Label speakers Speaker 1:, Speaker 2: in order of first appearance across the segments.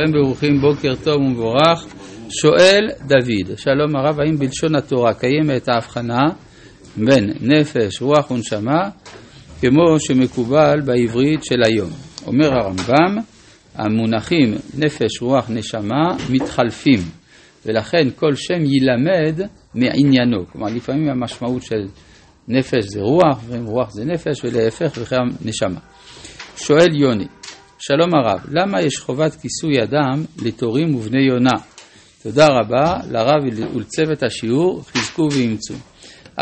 Speaker 1: הם ברוכים, בוקר טוב ומבורך. שואל דוד, שלום הרב, האם בלשון התורה קיימת ההבחנה בין נפש, רוח ונשמה, כמו שמקובל בעברית של היום? אומר הרמב"ם, המונחים נפש, רוח, נשמה מתחלפים, ולכן כל שם יילמד מעניינו. כלומר, לפעמים המשמעות של נפש זה רוח, ורוח זה נפש, ולהפך וכן נשמה. שואל יוני, שלום הרב, למה יש חובת כיסוי אדם לתורים ובני יונה? תודה רבה לרב ולצוות השיעור, חזקו ואימצו.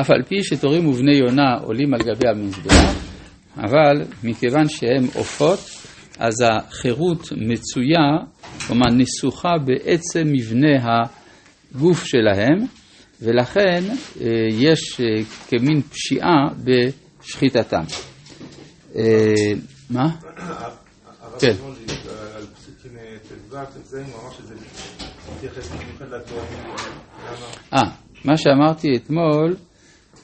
Speaker 1: אף על פי שתורים ובני יונה עולים על גבי המזבח, אבל מכיוון שהם עופות, אז החירות מצויה, כלומר נסוכה בעצם מבנה הגוף שלהם, ולכן אה, יש אה, כמין פשיעה בשחיטתם. אה, מה? כן. אה, מה שאמרתי אתמול,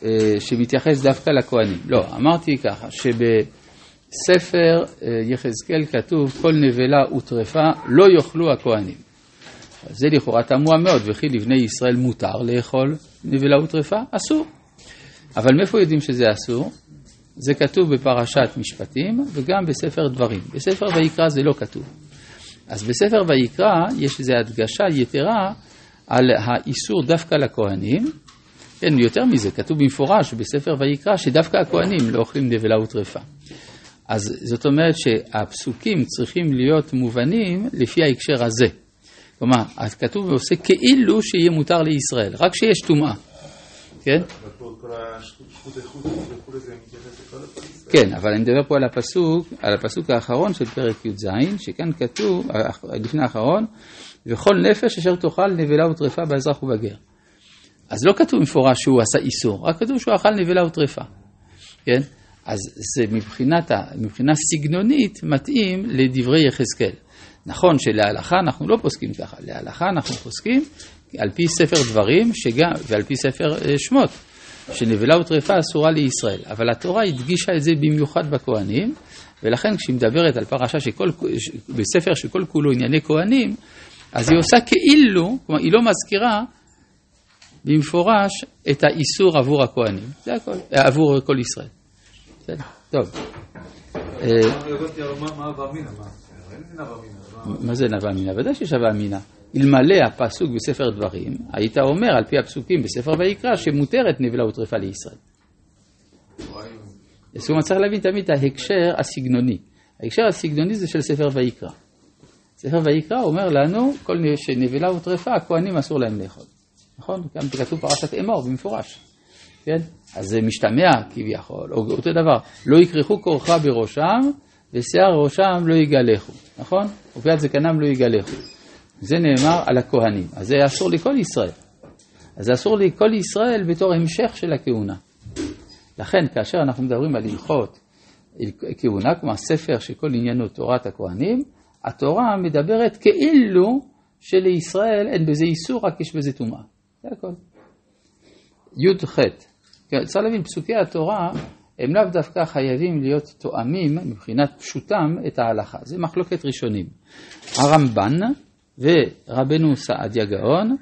Speaker 1: אה, שמתייחס דווקא לכהנים. לא, אמרתי ככה, שבספר אה, יחזקאל כתוב כל נבלה וטרפה לא יאכלו הכהנים. זה לכאורה תמוה מאוד, וכי לבני ישראל מותר לאכול נבלה וטרפה? אסור. אבל מאיפה יודעים שזה אסור? זה כתוב בפרשת משפטים וגם בספר דברים. בספר ויקרא זה לא כתוב. אז בספר ויקרא יש איזו הדגשה יתרה על האיסור דווקא לכהנים. כן, יותר מזה, כתוב במפורש בספר ויקרא שדווקא הכהנים לא אוכלים נבלה וטרפה. אז זאת אומרת שהפסוקים צריכים להיות מובנים לפי ההקשר הזה. כלומר, כתוב ועושה כאילו שיהיה מותר לישראל, רק שיש טומאה. כן? כן, אבל אני מדבר פה על הפסוק, על הפסוק האחרון של פרק י"ז, שכאן כתוב, לפני האחרון, וכל נפש אשר תאכל נבלה וטרפה באזרח ובגר. אז לא כתוב מפורש שהוא עשה איסור, רק כתוב שהוא אכל נבלה וטרפה. כן? אז זה מבחינת, מבחינה סגנונית מתאים לדברי יחזקאל. נכון שלהלכה אנחנו לא פוסקים ככה, להלכה אנחנו פוסקים על פי ספר דברים שגם, ועל פי ספר אה, שמות, שנבלה וטרפה אסורה לישראל. אבל התורה הדגישה את זה במיוחד בכהנים, ולכן כשהיא מדברת על פרשה שכל, בספר שכל כולו ענייני כהנים, אז היא עושה כאילו, כלומר היא לא מזכירה במפורש את האיסור עבור הכהנים, זה הכל, אה, עבור כל ישראל. בסדר, טוב. מה זה נבע מינה? ודאי שיש נבע מינה. אלמלא הפסוק בספר דברים, היית אומר על פי הפסוקים בספר ויקרא שמותרת נבלה וטרפה לישראל. זאת אומרת, צריך להבין תמיד את ההקשר הסגנוני. ההקשר הסגנוני זה של ספר ויקרא. ספר ויקרא אומר לנו, כל שנבלה וטרפה, הכהנים אסור להם לאכול. נכון? גם כתוב פרשת אמור במפורש. כן? אז זה משתמע כביכול, או אותו דבר, לא יכרכו כורחה בראשם, ושיער ראשם לא יגלחו, נכון? ופיית זקנם לא יגלחו. זה נאמר על הכהנים, אז זה אסור לכל ישראל. אז זה אסור לכל ישראל בתור המשך של הכהונה. לכן, כאשר אנחנו מדברים על הלכות כהונה, כלומר ספר שכל עניינו תורת הכהנים, התורה מדברת כאילו שלישראל אין בזה איסור, רק יש בזה טומאה. זה הכל. י"ח, כן, צריך להבין, פסוקי התורה הם לאו דווקא חייבים להיות תואמים מבחינת פשוטם את ההלכה. זה מחלוקת ראשונים. הרמב"ן ורבנו סעדיה גאון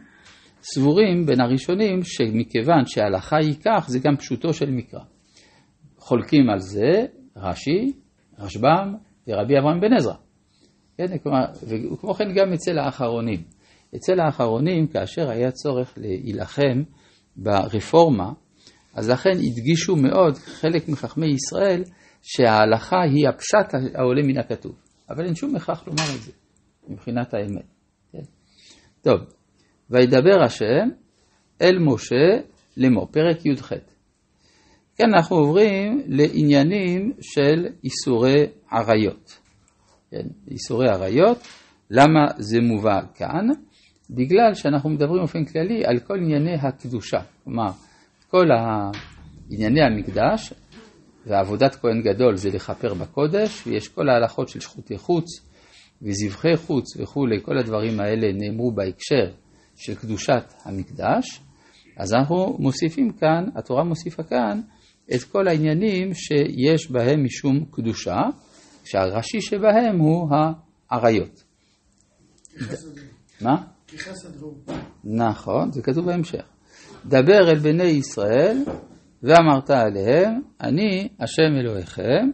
Speaker 1: סבורים בין הראשונים שמכיוון שההלכה היא כך, זה גם פשוטו של מקרא. חולקים על זה רש"י, רשב"ם ורבי אברהם בן עזרא. כן, כלומר, וכמו כן גם אצל האחרונים. אצל האחרונים, כאשר היה צורך להילחם ברפורמה, אז לכן הדגישו מאוד חלק מחכמי ישראל שההלכה היא הפשט העולה מן הכתוב. אבל אין שום הכרח לומר את זה מבחינת האמת. כן? טוב, וידבר השם אל משה לאמור, פרק י"ח. כאן אנחנו עוברים לעניינים של איסורי עריות. כן, איסורי עריות, למה זה מובא כאן? בגלל שאנחנו מדברים באופן כללי על כל ענייני הקדושה. כלומר, כל ענייני המקדש, ועבודת כהן גדול זה לכפר בקודש, ויש כל ההלכות של שחוטי חוץ וזבחי חוץ וכולי, כל הדברים האלה נאמרו בהקשר של קדושת המקדש, אז אנחנו מוסיפים כאן, התורה מוסיפה כאן, את כל העניינים שיש בהם משום קדושה, שהראשי שבהם הוא העריות. מה? נכון, זה כתוב בהמשך. דבר אל בני ישראל ואמרת עליהם, אני השם אלוהיכם,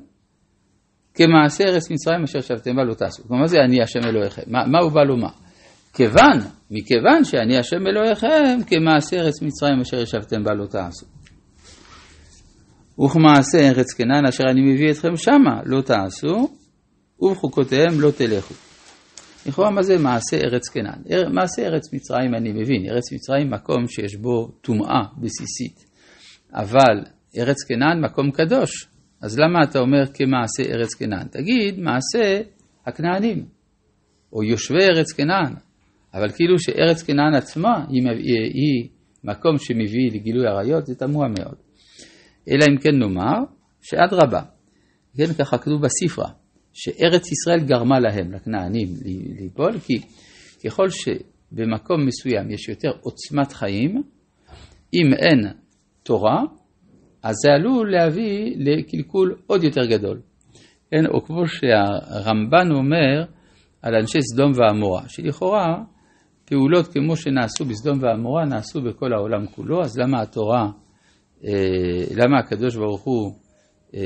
Speaker 1: כמעשה ארץ מצרים אשר שבתם בה לא תעשו. כלומר, מה זה אני השם אלוהיכם? מה, מה הוא בא לומר? כיוון, מכיוון שאני השם אלוהיכם, כמעשה ארץ מצרים אשר ישבתם בה לא תעשו. וכמעשה ארץ כנען אשר אני מביא אתכם שמה לא תעשו, ובחוקותיהם לא תלכו. לכאורה מה זה מעשה ארץ כנען? מעשה ארץ מצרים אני מבין, ארץ מצרים מקום שיש בו טומאה בסיסית, אבל ארץ כנען מקום קדוש, אז למה אתה אומר כמעשה ארץ כנען? תגיד מעשה הכנענים, או יושבי ארץ כנען, אבל כאילו שארץ כנען עצמה היא, היא, מקום שמביא לגילוי עריות, זה תמוה מאוד. אלא אם כן נאמר שאדרבה, כן ככה כתוב בספרה, שארץ ישראל גרמה להם, לכנענים, ליפול, כי ככל שבמקום מסוים יש יותר עוצמת חיים, אם אין תורה, אז זה עלול להביא לקלקול עוד יותר גדול. כן, או כמו שהרמב"ן אומר על אנשי סדום ועמורה, שלכאורה פעולות כמו שנעשו בסדום ועמורה נעשו בכל העולם כולו, אז למה התורה, אה, למה הקדוש ברוך הוא אה,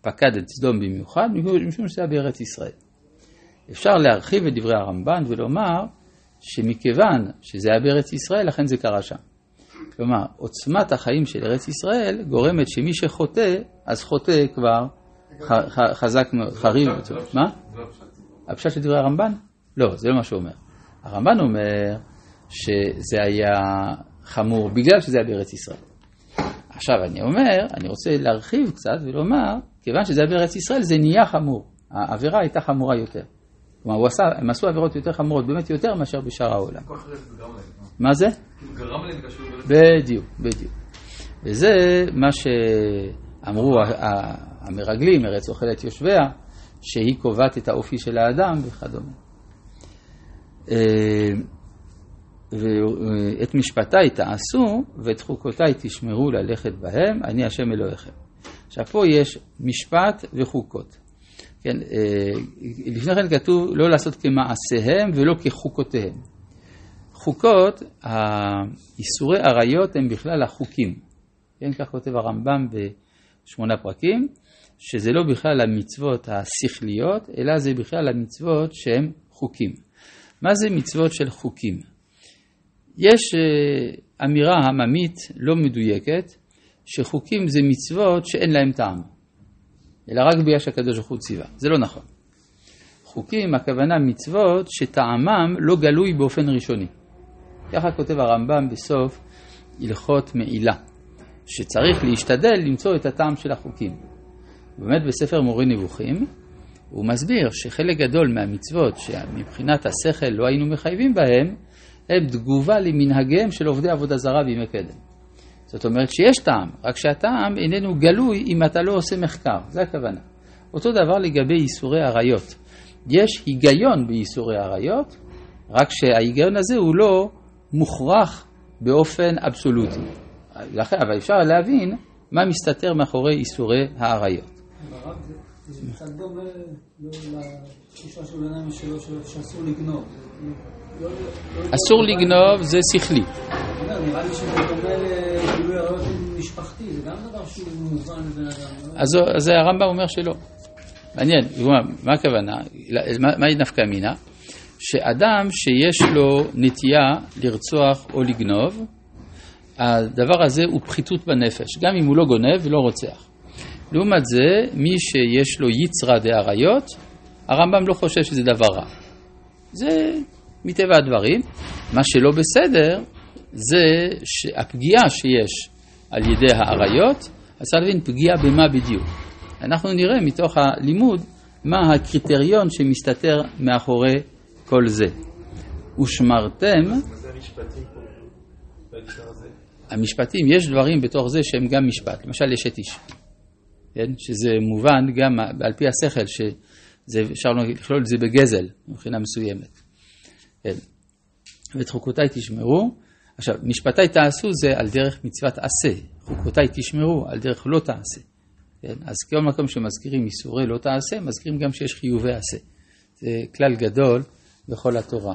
Speaker 1: פקד את סדום במיוחד? משום שזה היה בארץ ישראל. אפשר להרחיב את דברי הרמב"ן ולומר שמכיוון שזה היה בארץ ישראל, לכן זה קרה שם. כלומר, עוצמת החיים של ארץ ישראל גורמת שמי שחוטא, אז חוטא כבר חזק מאוד, חריב. מה? הפשט של דברי הרמב"ן? לא, זה לא מה שהוא אומר. הרמב"ן אומר שזה היה חמור בגלל שזה היה בארץ ישראל. עכשיו אני אומר, אני רוצה להרחיב קצת ולומר, כיוון שזה היה בארץ ישראל זה נהיה חמור. העבירה הייתה חמורה יותר. כלומר, עשה, הם עשו עבירות יותר חמורות, באמת יותר מאשר בשאר העולם. מה זה? בדיוק, בדיוק. וזה מה שאמרו המרגלים, ארץ אוכלת יושביה, שהיא קובעת את האופי של האדם וכדומה. אה, ואת משפטיי תעשו ואת חוקותיי תשמרו ללכת בהם, אני השם אלוהיכם. עכשיו פה יש משפט וחוקות. כן, אה, לפני כן כתוב לא לעשות כמעשיהם ולא כחוקותיהם. חוקות, איסורי עריות הם בכלל החוקים. כן, כך כותב הרמב"ם בשמונה פרקים, שזה לא בכלל המצוות השכליות, אלא זה בכלל המצוות שהן חוקים. מה זה מצוות של חוקים? יש אה, אמירה עממית לא מדויקת, שחוקים זה מצוות שאין להם טעם, אלא רק בגלל שהקדוש ברוך הוא ציווה. זה לא נכון. חוקים, הכוונה מצוות שטעמם לא גלוי באופן ראשוני. ככה כותב הרמב"ם בסוף הלכות מעילה, שצריך להשתדל למצוא את הטעם של החוקים. באמת בספר מורה נבוכים, הוא מסביר שחלק גדול מהמצוות שמבחינת השכל לא היינו מחייבים בהם, הם תגובה למנהגיהם של עובדי עבודה זרה בימי קדם. זאת אומרת שיש טעם, רק שהטעם איננו גלוי אם אתה לא עושה מחקר, זה הכוונה. אותו דבר לגבי איסורי עריות. יש היגיון באיסורי עריות, רק שההיגיון הזה הוא לא מוכרח באופן אבסולוטי. לכן, אבל אפשר להבין מה מסתתר מאחורי איסורי העריות.
Speaker 2: זה קצת דומה לתחושה של בן שאסור לגנוב.
Speaker 1: אסור לגנוב זה שכלי.
Speaker 2: נראה לי שזה דומה לגילוי עריות משפחתי, זה גם דבר שהוא מובן לבן אדם.
Speaker 1: אז הרמב"ם אומר שלא. מעניין, מה הכוונה? מהי נפקא מינה? שאדם שיש לו נטייה לרצוח או לגנוב, הדבר הזה הוא פחיתות בנפש, גם אם הוא לא גונב ולא רוצח. לעומת זה, מי שיש לו יצרא דאריות, הרמב"ם לא חושב שזה דבר רע. זה מטבע הדברים. מה שלא בסדר, זה הפגיעה שיש על ידי האריות, אז צריך להבין פגיעה במה בדיוק. אנחנו נראה מתוך הלימוד מה הקריטריון שמסתתר מאחורי כל זה. ושמרתם... המשפטים, יש דברים בתוך זה שהם גם משפט. למשל, יש את איש. כן? שזה מובן גם על פי השכל, שאפשר לכלול את זה בגזל מבחינה מסוימת. כן. ואת חוקותיי תשמרו. עכשיו, משפטיי תעשו זה על דרך מצוות עשה, חוקותיי תשמרו על דרך לא תעשה. כן? אז כל מקום שמזכירים איסורי לא תעשה, מזכירים גם שיש חיובי עשה. זה כלל גדול בכל התורה.